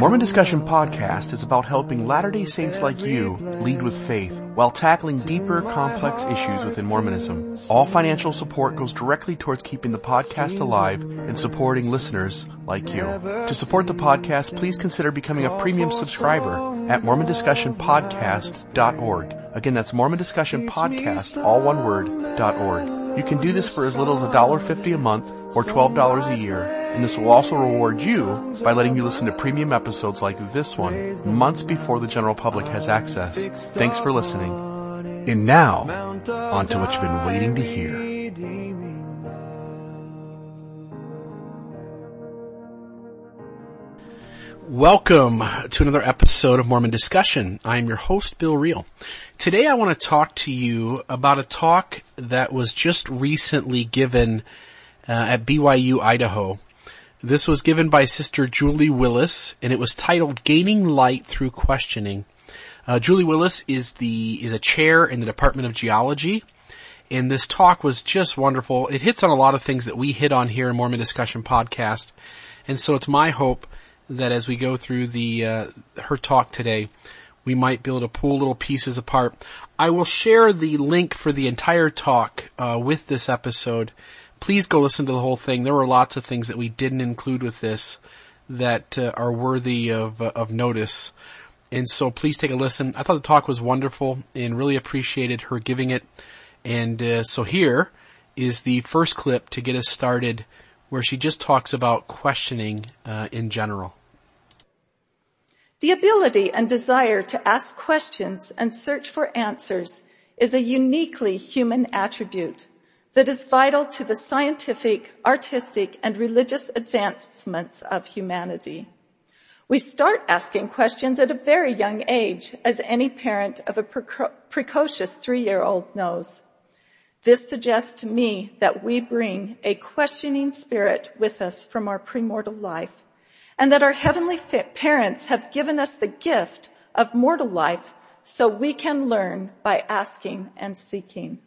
Mormon Discussion Podcast is about helping Latter-day Saints like you lead with faith while tackling deeper, complex issues within Mormonism. All financial support goes directly towards keeping the podcast alive and supporting listeners like you. To support the podcast, please consider becoming a premium subscriber at mormondiscussionpodcast.org. Again, that's Mormon Discussion Podcast, all one word, .org. You can do this for as little as $1.50 a month or $12 a year, and this will also reward you by letting you listen to premium episodes like this one months before the general public has access. Thanks for listening. And now, on to what you've been waiting to hear. Welcome to another episode of Mormon Discussion. I'm your host, Bill Reel. Today I want to talk to you about a talk that was just recently given uh, at BYU, Idaho. This was given by Sister Julie Willis, and it was titled "Gaining Light Through Questioning." Uh, Julie Willis is the is a chair in the Department of Geology, and this talk was just wonderful. It hits on a lot of things that we hit on here in Mormon Discussion Podcast, and so it's my hope that as we go through the uh, her talk today, we might be able to pull little pieces apart. I will share the link for the entire talk uh, with this episode. Please go listen to the whole thing. There were lots of things that we didn't include with this that uh, are worthy of uh, of notice. And so please take a listen. I thought the talk was wonderful and really appreciated her giving it. And uh, so here is the first clip to get us started where she just talks about questioning uh, in general. The ability and desire to ask questions and search for answers is a uniquely human attribute that is vital to the scientific, artistic, and religious advancements of humanity. We start asking questions at a very young age, as any parent of a precocious three-year-old knows. This suggests to me that we bring a questioning spirit with us from our premortal life and that our heavenly parents have given us the gift of mortal life so we can learn by asking and seeking.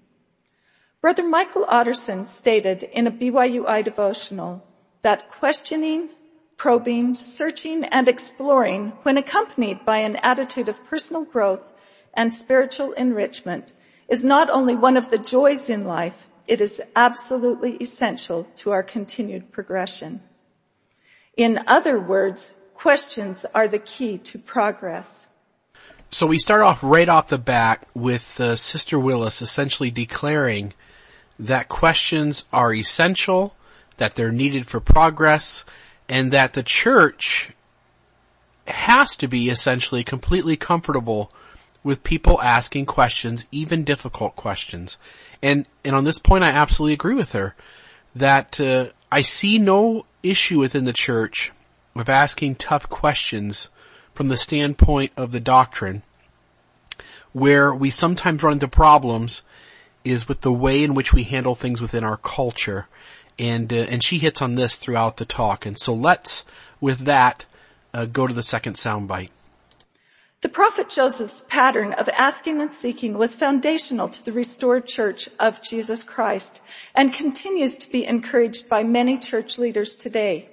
Brother Michael Otterson stated in a BYUI devotional that questioning, probing, searching, and exploring, when accompanied by an attitude of personal growth and spiritual enrichment, is not only one of the joys in life, it is absolutely essential to our continued progression. In other words, questions are the key to progress. So we start off right off the bat with uh, Sister Willis essentially declaring that questions are essential, that they're needed for progress, and that the church has to be essentially completely comfortable with people asking questions, even difficult questions. And, and on this point I absolutely agree with her that uh, I see no issue within the church of asking tough questions from the standpoint of the doctrine. Where we sometimes run into problems is with the way in which we handle things within our culture. And, uh, and she hits on this throughout the talk. And so let's, with that, uh, go to the second soundbite. The prophet Joseph's pattern of asking and seeking was foundational to the restored church of Jesus Christ and continues to be encouraged by many church leaders today.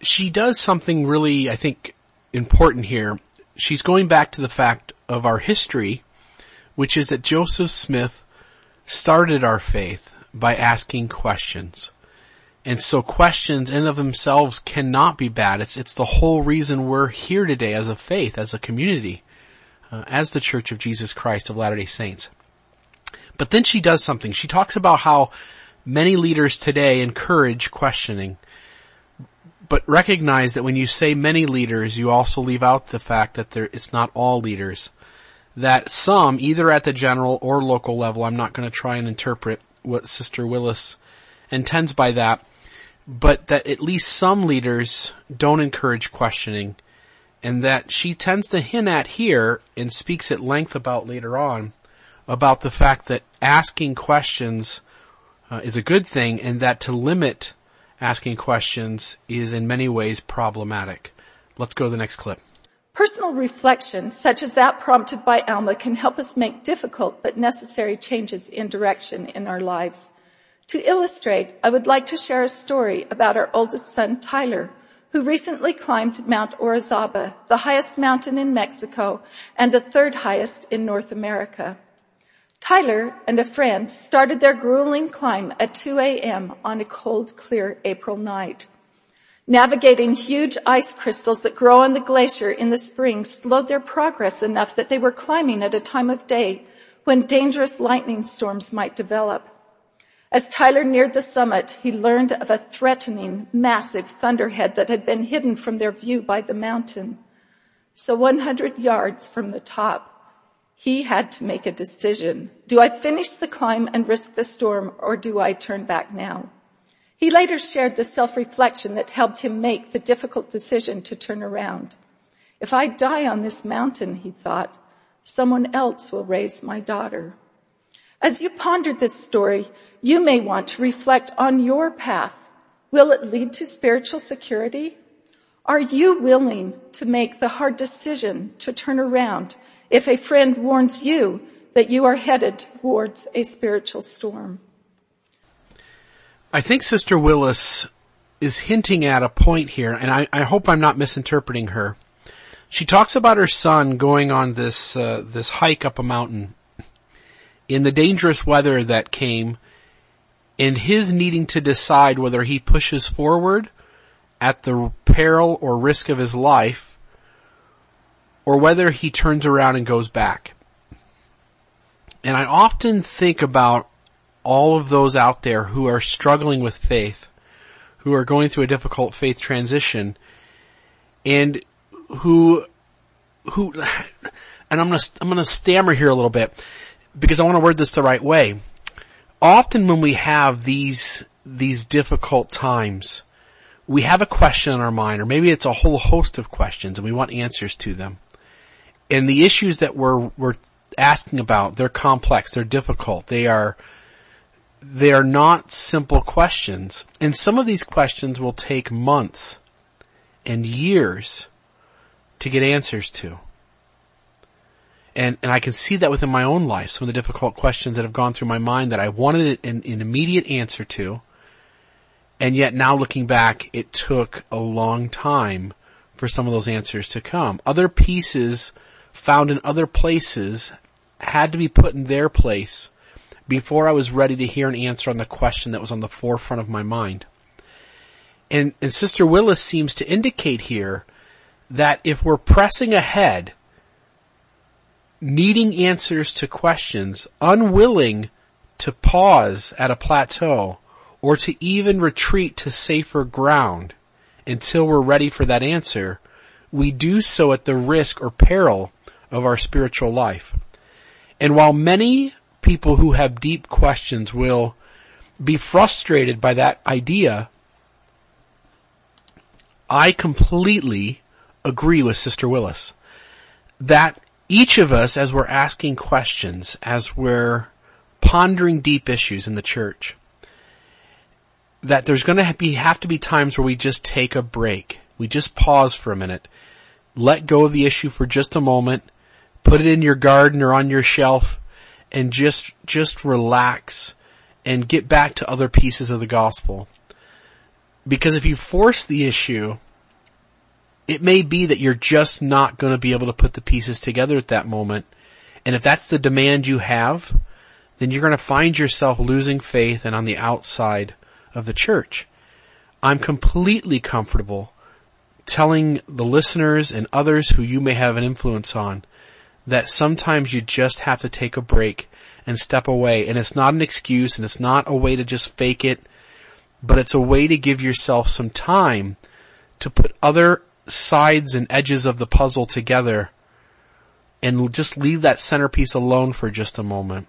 She does something really, I think, important here. She's going back to the fact of our history, which is that Joseph Smith started our faith by asking questions. And so questions in of themselves cannot be bad. It's, it's the whole reason we're here today as a faith, as a community, uh, as the Church of Jesus Christ of Latter-day Saints. But then she does something. She talks about how many leaders today encourage questioning, but recognize that when you say many leaders, you also leave out the fact that there, it's not all leaders. That some, either at the general or local level, I'm not going to try and interpret what Sister Willis intends by that, but that at least some leaders don't encourage questioning and that she tends to hint at here and speaks at length about later on about the fact that asking questions uh, is a good thing and that to limit asking questions is in many ways problematic. Let's go to the next clip. Personal reflection, such as that prompted by Alma, can help us make difficult but necessary changes in direction in our lives. To illustrate, I would like to share a story about our oldest son, Tyler, who recently climbed Mount Orizaba, the highest mountain in Mexico and the third highest in North America. Tyler and a friend started their grueling climb at 2 a.m. on a cold, clear April night. Navigating huge ice crystals that grow on the glacier in the spring slowed their progress enough that they were climbing at a time of day when dangerous lightning storms might develop. As Tyler neared the summit, he learned of a threatening, massive thunderhead that had been hidden from their view by the mountain. So 100 yards from the top, he had to make a decision. Do I finish the climb and risk the storm or do I turn back now? He later shared the self-reflection that helped him make the difficult decision to turn around. If I die on this mountain, he thought, someone else will raise my daughter. As you ponder this story, you may want to reflect on your path. Will it lead to spiritual security? Are you willing to make the hard decision to turn around if a friend warns you that you are headed towards a spiritual storm? I think Sister Willis is hinting at a point here, and I, I hope I'm not misinterpreting her. She talks about her son going on this uh, this hike up a mountain in the dangerous weather that came and his needing to decide whether he pushes forward at the peril or risk of his life or whether he turns around and goes back. And I often think about all of those out there who are struggling with faith, who are going through a difficult faith transition and who, who, and I'm gonna, I'm gonna stammer here a little bit because I want to word this the right way. Often when we have these, these difficult times, we have a question in our mind, or maybe it's a whole host of questions and we want answers to them. And the issues that we're, we're asking about, they're complex, they're difficult, they are, they are not simple questions. And some of these questions will take months and years to get answers to. And, and I can see that within my own life, some of the difficult questions that have gone through my mind that I wanted an, an immediate answer to. And yet now looking back, it took a long time for some of those answers to come. Other pieces found in other places had to be put in their place before I was ready to hear an answer on the question that was on the forefront of my mind. And, and Sister Willis seems to indicate here that if we're pressing ahead needing answers to questions, unwilling to pause at a plateau or to even retreat to safer ground until we're ready for that answer, we do so at the risk or peril of our spiritual life. And while many people who have deep questions will be frustrated by that idea, I completely agree with Sister Willis that each of us, as we're asking questions, as we're pondering deep issues in the church, that there's going to be, have to be times where we just take a break. We just pause for a minute, let go of the issue for just a moment, put it in your garden or on your shelf, and just, just relax and get back to other pieces of the gospel. Because if you force the issue, it may be that you're just not going to be able to put the pieces together at that moment. And if that's the demand you have, then you're going to find yourself losing faith and on the outside of the church. I'm completely comfortable telling the listeners and others who you may have an influence on that sometimes you just have to take a break and step away. And it's not an excuse and it's not a way to just fake it, but it's a way to give yourself some time to put other sides and edges of the puzzle together and just leave that centerpiece alone for just a moment.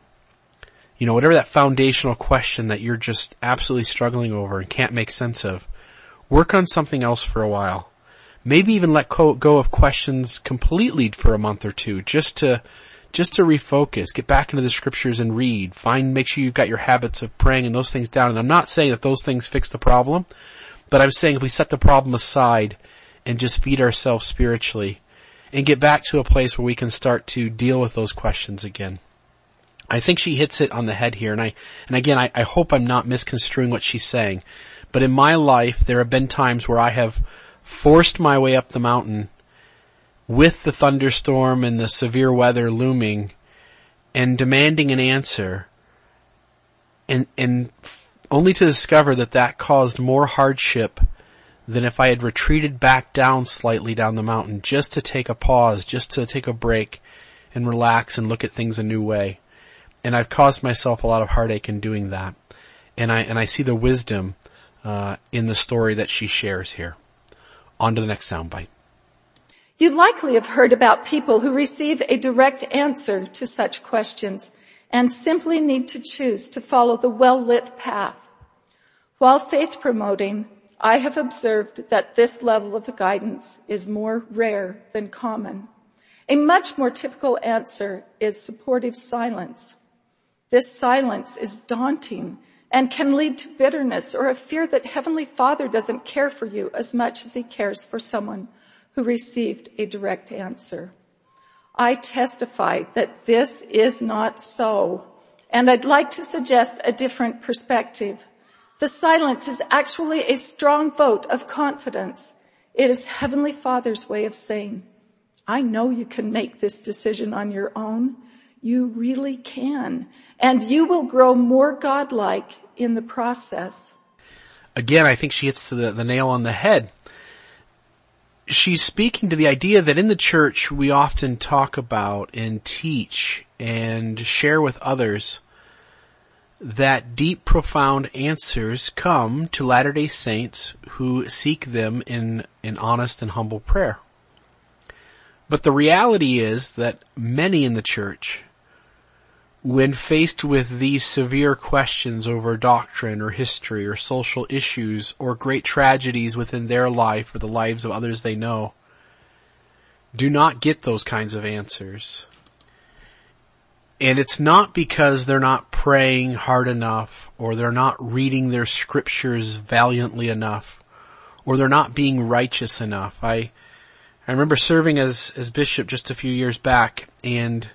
You know, whatever that foundational question that you're just absolutely struggling over and can't make sense of, work on something else for a while. Maybe even let go of questions completely for a month or two just to, just to refocus, get back into the scriptures and read, find, make sure you've got your habits of praying and those things down. And I'm not saying that those things fix the problem, but I'm saying if we set the problem aside and just feed ourselves spiritually and get back to a place where we can start to deal with those questions again. I think she hits it on the head here and I, and again, I, I hope I'm not misconstruing what she's saying, but in my life, there have been times where I have forced my way up the mountain with the thunderstorm and the severe weather looming and demanding an answer and, and only to discover that that caused more hardship than if I had retreated back down slightly down the mountain just to take a pause, just to take a break and relax and look at things a new way. And I've caused myself a lot of heartache in doing that. And I, and I see the wisdom, uh, in the story that she shares here. On to the next soundbite. You likely have heard about people who receive a direct answer to such questions and simply need to choose to follow the well-lit path. While faith promoting, I have observed that this level of guidance is more rare than common. A much more typical answer is supportive silence. This silence is daunting and can lead to bitterness or a fear that Heavenly Father doesn't care for you as much as He cares for someone who received a direct answer. I testify that this is not so. And I'd like to suggest a different perspective. The silence is actually a strong vote of confidence. It is Heavenly Father's way of saying, I know you can make this decision on your own. You really can. And you will grow more godlike in the process. Again, I think she hits the, the nail on the head she's speaking to the idea that in the church we often talk about and teach and share with others that deep profound answers come to Latter-day Saints who seek them in an honest and humble prayer. But the reality is that many in the church when faced with these severe questions over doctrine or history or social issues or great tragedies within their life or the lives of others they know, do not get those kinds of answers. And it's not because they're not praying hard enough or they're not reading their scriptures valiantly enough or they're not being righteous enough. I, I remember serving as, as bishop just a few years back and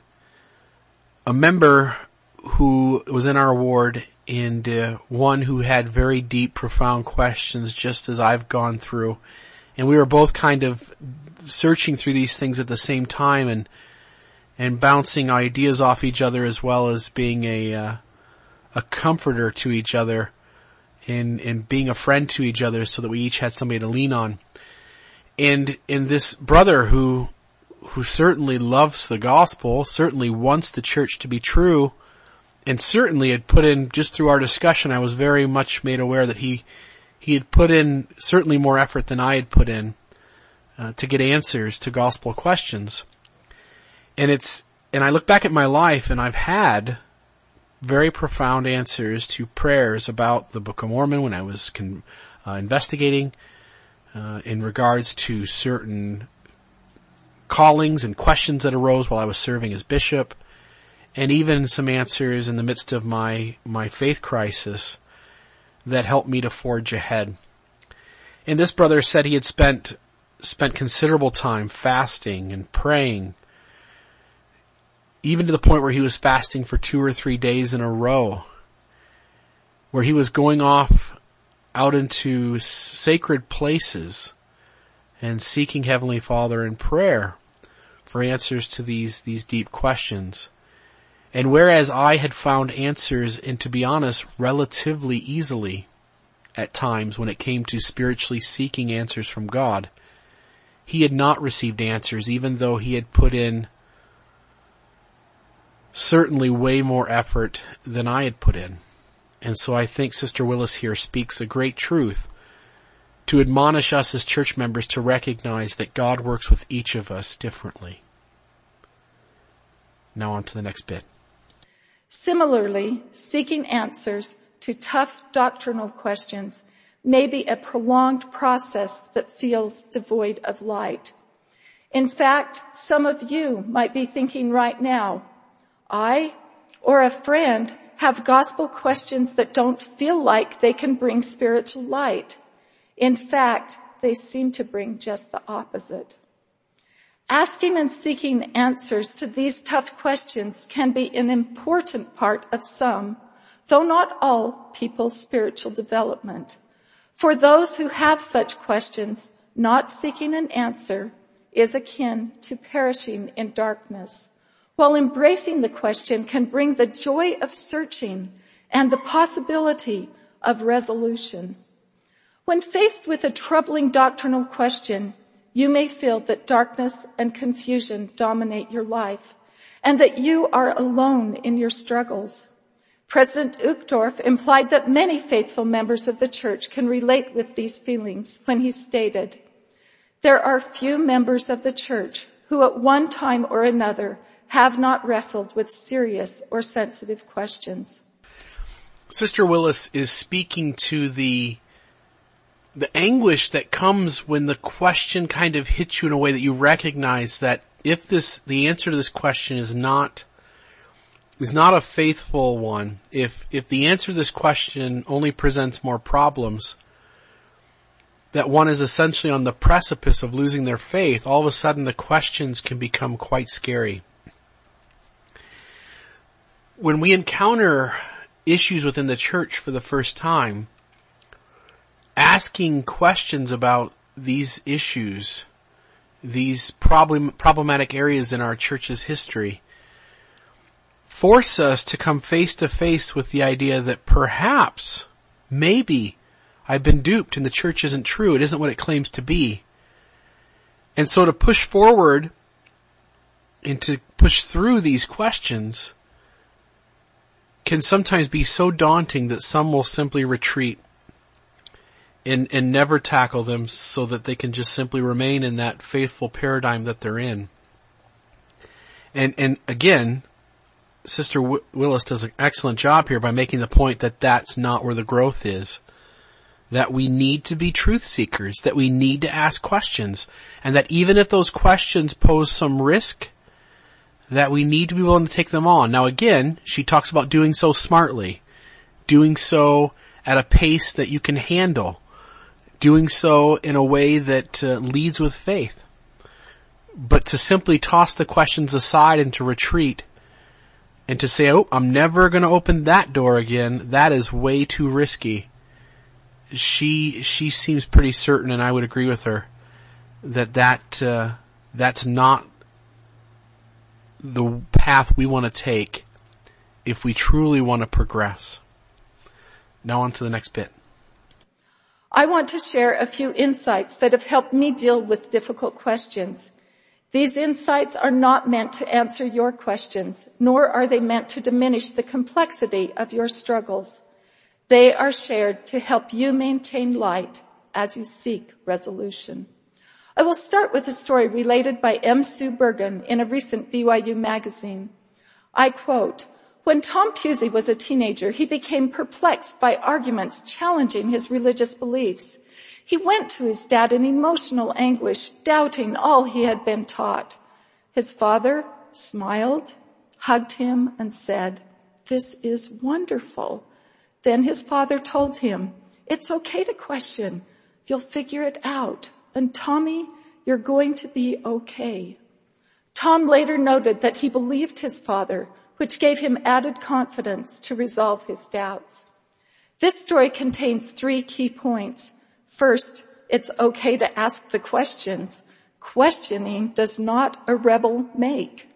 a member who was in our ward and uh, one who had very deep, profound questions just as I've gone through. And we were both kind of searching through these things at the same time and, and bouncing ideas off each other as well as being a, uh, a comforter to each other and, and being a friend to each other so that we each had somebody to lean on. And, and this brother who who certainly loves the gospel, certainly wants the church to be true, and certainly had put in, just through our discussion, I was very much made aware that he, he had put in certainly more effort than I had put in, uh, to get answers to gospel questions. And it's, and I look back at my life and I've had very profound answers to prayers about the Book of Mormon when I was con, uh, investigating, uh, in regards to certain callings and questions that arose while I was serving as bishop, and even some answers in the midst of my, my faith crisis that helped me to forge ahead. And this brother said he had spent, spent considerable time fasting and praying, even to the point where he was fasting for two or three days in a row, where he was going off out into sacred places and seeking Heavenly Father in prayer for answers to these, these deep questions. And whereas I had found answers, and to be honest, relatively easily at times when it came to spiritually seeking answers from God, he had not received answers even though he had put in certainly way more effort than I had put in. And so I think Sister Willis here speaks a great truth to admonish us as church members to recognize that God works with each of us differently. Now on to the next bit. Similarly, seeking answers to tough doctrinal questions may be a prolonged process that feels devoid of light. In fact, some of you might be thinking right now, I or a friend have gospel questions that don't feel like they can bring spiritual light. In fact, they seem to bring just the opposite. Asking and seeking answers to these tough questions can be an important part of some, though not all, people's spiritual development. For those who have such questions, not seeking an answer is akin to perishing in darkness, while embracing the question can bring the joy of searching and the possibility of resolution. When faced with a troubling doctrinal question, you may feel that darkness and confusion dominate your life and that you are alone in your struggles. President Uchtdorf implied that many faithful members of the church can relate with these feelings when he stated, there are few members of the church who at one time or another have not wrestled with serious or sensitive questions. Sister Willis is speaking to the the anguish that comes when the question kind of hits you in a way that you recognize that if this the answer to this question is not is not a faithful one, if if the answer to this question only presents more problems, that one is essentially on the precipice of losing their faith, all of a sudden the questions can become quite scary. When we encounter issues within the church for the first time, asking questions about these issues, these problem, problematic areas in our church's history, force us to come face to face with the idea that perhaps, maybe, I've been duped and the church isn't true. It isn't what it claims to be. And so to push forward and to push through these questions can sometimes be so daunting that some will simply retreat and, and never tackle them so that they can just simply remain in that faithful paradigm that they're in. And, and again, Sister Willis does an excellent job here by making the point that that's not where the growth is. That we need to be truth seekers, that we need to ask questions, and that even if those questions pose some risk, that we need to be willing to take them on. Now again, she talks about doing so smartly, doing so at a pace that you can handle, doing so in a way that uh, leads with faith. But to simply toss the questions aside and to retreat and to say, oh, I'm never going to open that door again, that is way too risky. She, she seems pretty certain and I would agree with her that that, uh, that's not the path we want to take if we truly want to progress. Now on to the next bit. I want to share a few insights that have helped me deal with difficult questions. These insights are not meant to answer your questions, nor are they meant to diminish the complexity of your struggles. They are shared to help you maintain light as you seek resolution. I will start with a story related by M. Sue Bergin in a recent BYU magazine. I quote, when Tom Pusey was a teenager, he became perplexed by arguments challenging his religious beliefs. He went to his dad in emotional anguish, doubting all he had been taught. His father smiled, hugged him, and said, this is wonderful. Then his father told him, it's okay to question. You'll figure it out. And Tommy, you're going to be okay. Tom later noted that he believed his father which gave him added confidence to resolve his doubts. This story contains three key points. First, it's okay to ask the questions. Questioning does not a rebel make.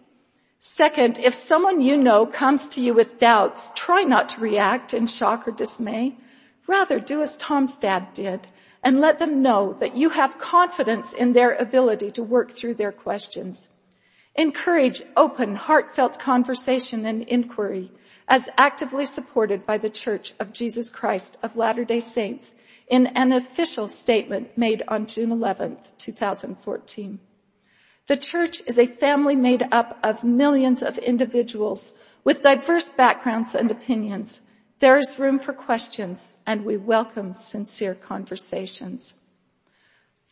Second, if someone you know comes to you with doubts, try not to react in shock or dismay. Rather, do as Tom's dad did and let them know that you have confidence in their ability to work through their questions. Encourage open, heartfelt conversation and inquiry as actively supported by the Church of Jesus Christ of Latter-day Saints in an official statement made on June 11, 2014. The church is a family made up of millions of individuals with diverse backgrounds and opinions. There is room for questions and we welcome sincere conversations.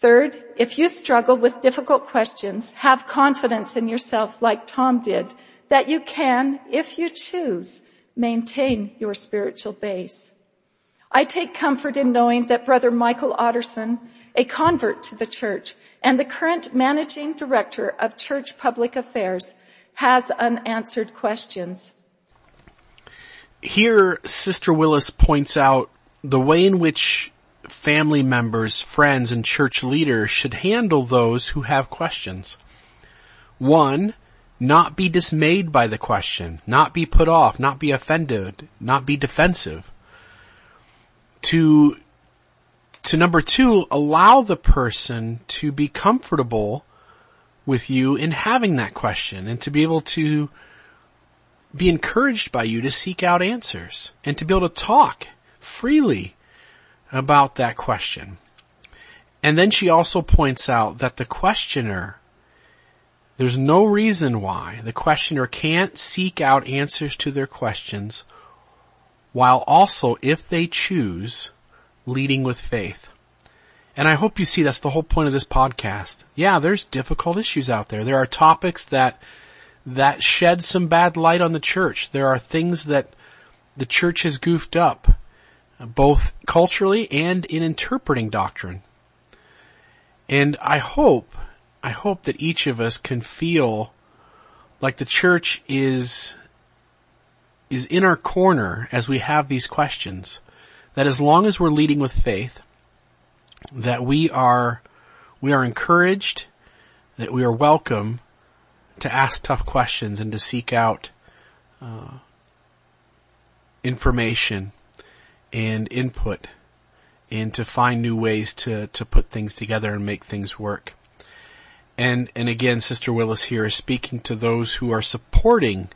Third, if you struggle with difficult questions, have confidence in yourself like Tom did, that you can, if you choose, maintain your spiritual base. I take comfort in knowing that Brother Michael Otterson, a convert to the church and the current managing director of church public affairs, has unanswered questions. Here, Sister Willis points out the way in which family members, friends, and church leaders should handle those who have questions. One, not be dismayed by the question, not be put off, not be offended, not be defensive. To, to number two, allow the person to be comfortable with you in having that question and to be able to be encouraged by you to seek out answers and to be able to talk freely about that question. And then she also points out that the questioner there's no reason why the questioner can't seek out answers to their questions while also, if they choose, leading with faith. And I hope you see that's the whole point of this podcast. Yeah, there's difficult issues out there. There are topics that, that shed some bad light on the church. There are things that the church has goofed up, both culturally and in interpreting doctrine. And I hope I hope that each of us can feel like the church is, is in our corner as we have these questions. That as long as we're leading with faith, that we are, we are encouraged, that we are welcome to ask tough questions and to seek out, uh, information and input and to find new ways to, to put things together and make things work. And, and again, Sister Willis here is speaking to those who are supporting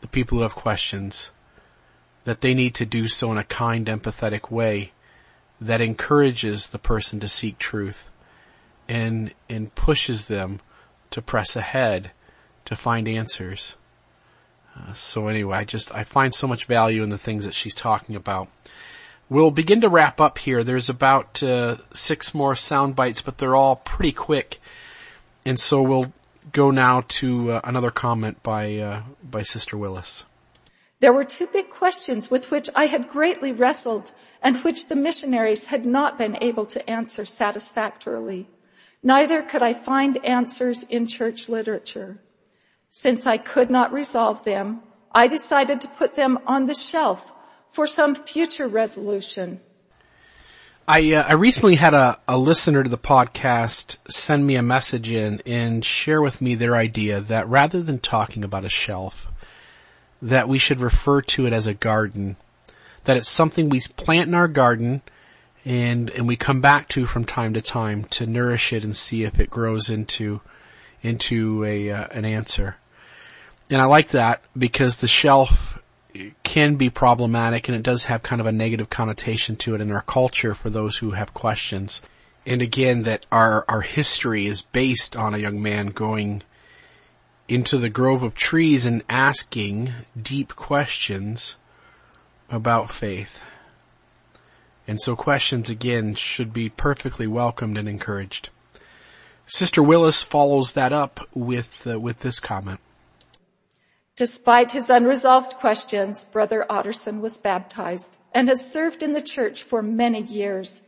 the people who have questions that they need to do so in a kind, empathetic way that encourages the person to seek truth and, and pushes them to press ahead to find answers. Uh, so anyway, I just, I find so much value in the things that she's talking about. We'll begin to wrap up here. There's about uh, six more sound bites, but they're all pretty quick. And so we'll go now to uh, another comment by uh, by Sister Willis. There were two big questions with which I had greatly wrestled and which the missionaries had not been able to answer satisfactorily. Neither could I find answers in church literature. Since I could not resolve them, I decided to put them on the shelf for some future resolution. I uh, I recently had a, a listener to the podcast send me a message in and share with me their idea that rather than talking about a shelf, that we should refer to it as a garden. That it's something we plant in our garden and and we come back to from time to time to nourish it and see if it grows into into a uh, an answer. And I like that because the shelf can be problematic and it does have kind of a negative connotation to it in our culture for those who have questions. And again, that our, our history is based on a young man going into the grove of trees and asking deep questions about faith. And so questions again should be perfectly welcomed and encouraged. Sister Willis follows that up with, uh, with this comment. Despite his unresolved questions, Brother Otterson was baptized and has served in the church for many years.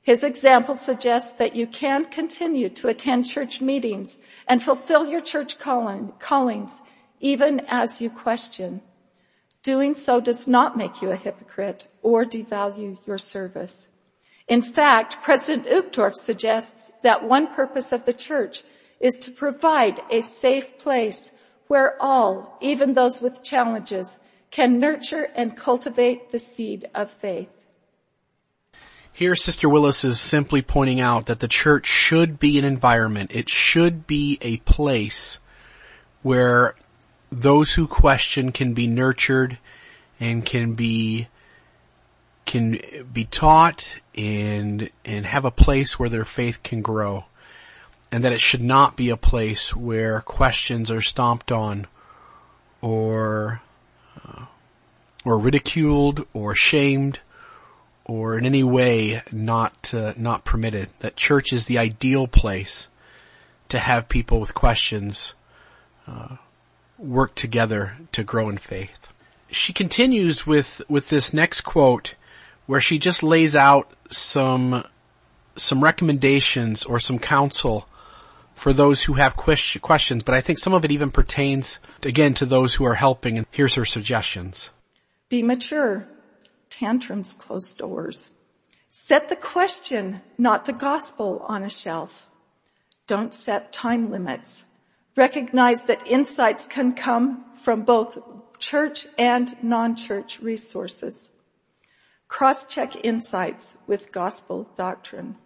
His example suggests that you can continue to attend church meetings and fulfill your church calling, callings even as you question. Doing so does not make you a hypocrite or devalue your service. In fact, President Uchtdorf suggests that one purpose of the church is to provide a safe place where all, even those with challenges, can nurture and cultivate the seed of faith. Here Sister Willis is simply pointing out that the church should be an environment, it should be a place where those who question can be nurtured and can be can be taught and and have a place where their faith can grow and that it should not be a place where questions are stomped on or uh, or ridiculed or shamed or in any way not uh, not permitted. That church is the ideal place to have people with questions uh, work together to grow in faith. She continues with with this next quote where she just lays out some some recommendations or some counsel for those who have questions, but I think some of it even pertains, again, to those who are helping. And here's her suggestions. Be mature. Tantrums close doors. Set the question, not the gospel, on a shelf. Don't set time limits. Recognize that insights can come from both church and non-church resources. Cross-check insights with gospel doctrine.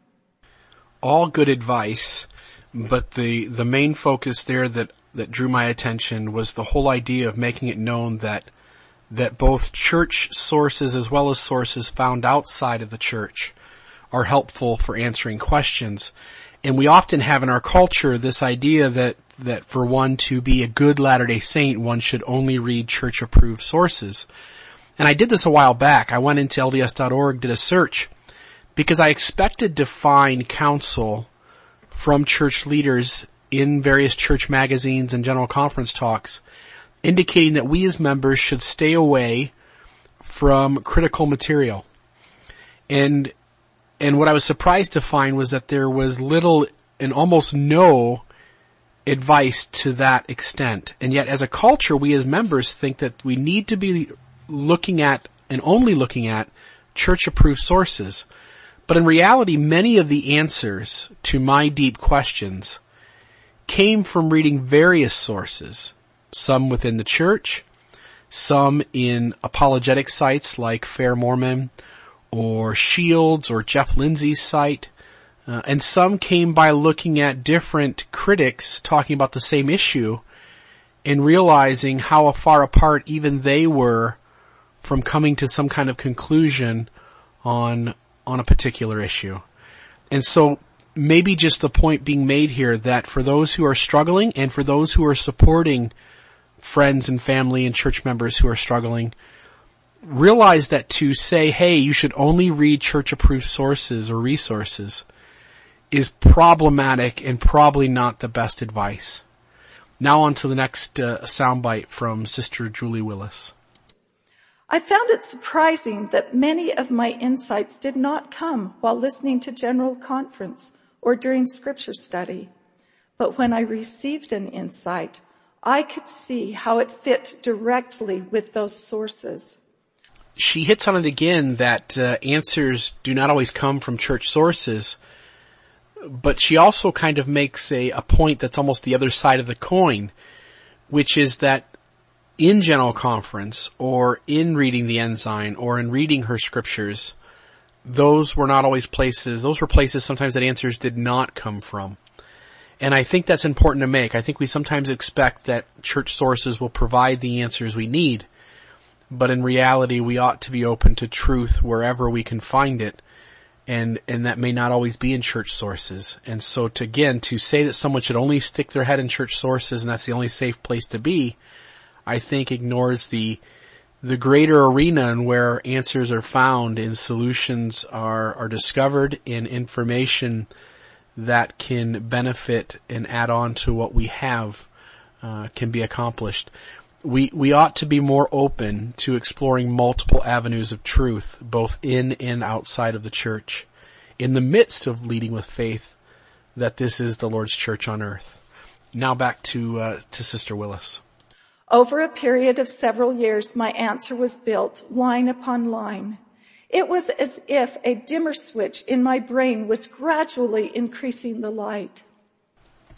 All good advice, but the, the main focus there that, that drew my attention was the whole idea of making it known that that both church sources as well as sources found outside of the church are helpful for answering questions. And we often have in our culture this idea that, that for one to be a good Latter-day Saint, one should only read church approved sources. And I did this a while back. I went into LDS.org, did a search, because I expected to find counsel from church leaders in various church magazines and general conference talks indicating that we as members should stay away from critical material. And, and what I was surprised to find was that there was little and almost no advice to that extent. And yet as a culture, we as members think that we need to be looking at and only looking at church approved sources. But in reality, many of the answers to my deep questions came from reading various sources some within the church, some in apologetic sites like Fair Mormon or Shields or Jeff Lindsay's site, uh, and some came by looking at different critics talking about the same issue and realizing how far apart even they were from coming to some kind of conclusion on, on a particular issue. And so maybe just the point being made here that for those who are struggling and for those who are supporting friends and family and church members who are struggling, realize that to say, hey, you should only read church approved sources or resources is problematic and probably not the best advice. Now on to the next uh, soundbite from Sister Julie Willis. I found it surprising that many of my insights did not come while listening to General Conference or during scripture study. But when I received an insight, I could see how it fit directly with those sources. She hits on it again that uh, answers do not always come from church sources, but she also kind of makes a, a point that's almost the other side of the coin, which is that in General Conference or in reading the Ensign or in reading her scriptures, those were not always places, those were places sometimes that answers did not come from. And I think that's important to make. I think we sometimes expect that church sources will provide the answers we need, but in reality we ought to be open to truth wherever we can find it. And, and that may not always be in church sources. And so to, again, to say that someone should only stick their head in church sources and that's the only safe place to be, I think ignores the, the greater arena and where answers are found and solutions are, are discovered and information that can benefit and add on to what we have uh, can be accomplished. We we ought to be more open to exploring multiple avenues of truth, both in and outside of the church, in the midst of leading with faith that this is the Lord's church on earth. Now back to uh, to Sister Willis. Over a period of several years, my answer was built line upon line. It was as if a dimmer switch in my brain was gradually increasing the light.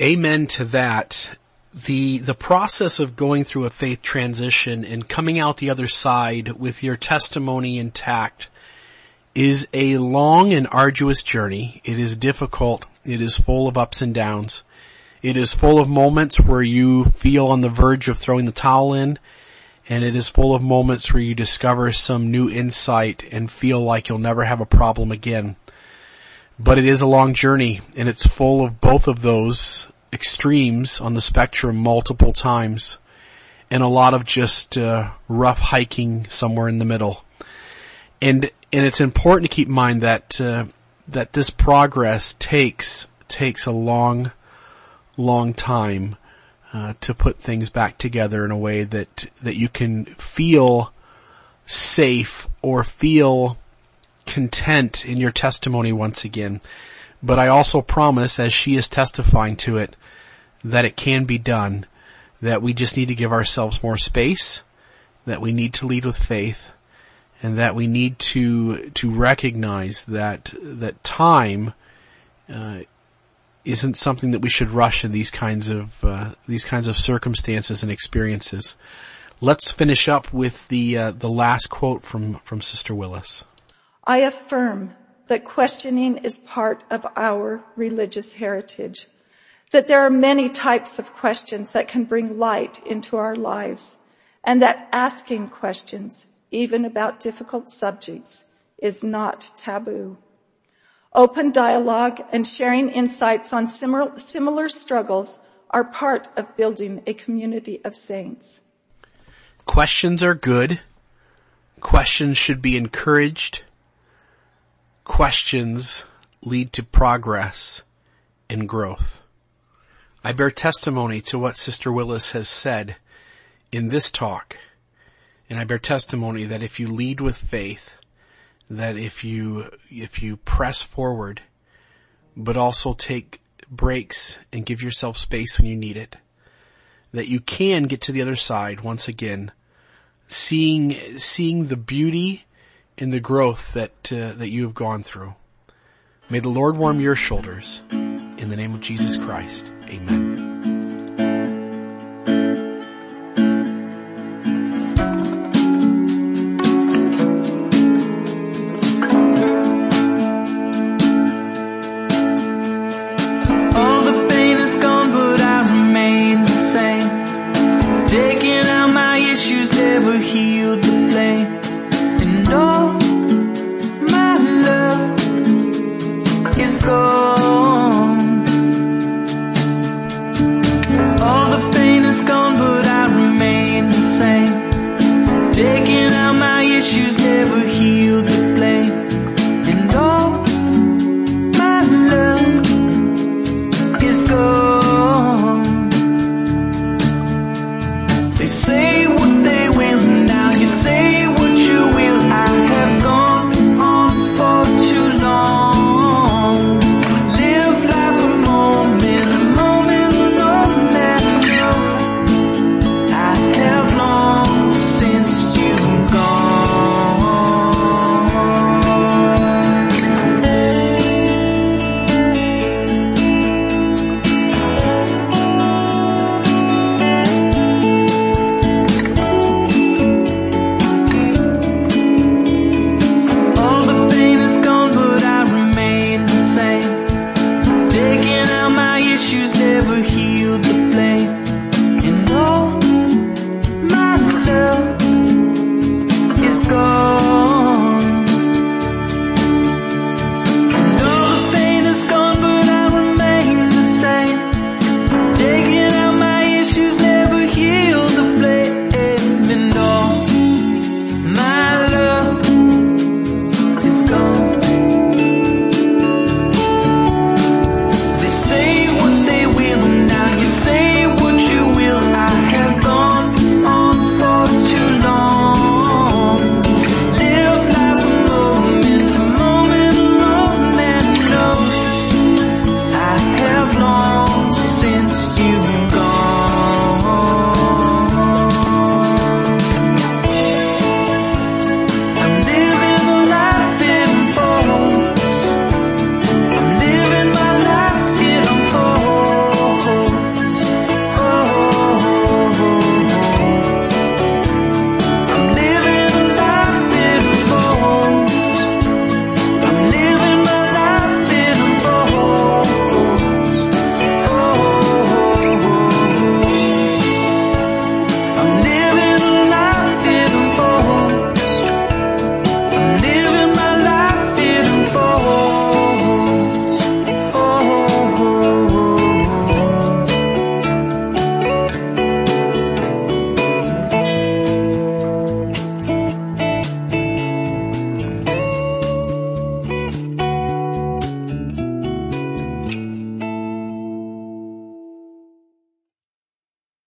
Amen to that. The, the process of going through a faith transition and coming out the other side with your testimony intact is a long and arduous journey. It is difficult. It is full of ups and downs. It is full of moments where you feel on the verge of throwing the towel in and it is full of moments where you discover some new insight and feel like you'll never have a problem again. But it is a long journey and it's full of both of those extremes on the spectrum multiple times and a lot of just uh, rough hiking somewhere in the middle. And and it's important to keep in mind that uh, that this progress takes takes a long long time uh, to put things back together in a way that that you can feel safe or feel content in your testimony once again. But I also promise, as she is testifying to it, that it can be done. That we just need to give ourselves more space. That we need to lead with faith, and that we need to, to recognize that, that time, uh, isn't something that we should rush in these kinds of, uh, these kinds of circumstances and experiences. Let's finish up with the, uh, the last quote from, from Sister Willis. I affirm that questioning is part of our religious heritage, that there are many types of questions that can bring light into our lives, and that asking questions, even about difficult subjects, is not taboo. Open dialogue and sharing insights on similar, struggles are part of building a community of saints. Questions are good. Questions should be encouraged questions lead to progress and growth. I bear testimony to what Sister Willis has said in this talk. And I bear testimony that if you lead with faith, that if you, if you press forward, but also take breaks and give yourself space when you need it, that you can get to the other side once again, seeing, seeing the beauty in the growth that uh, that you have gone through. May the Lord warm your shoulders. In the name of Jesus Christ. Amen.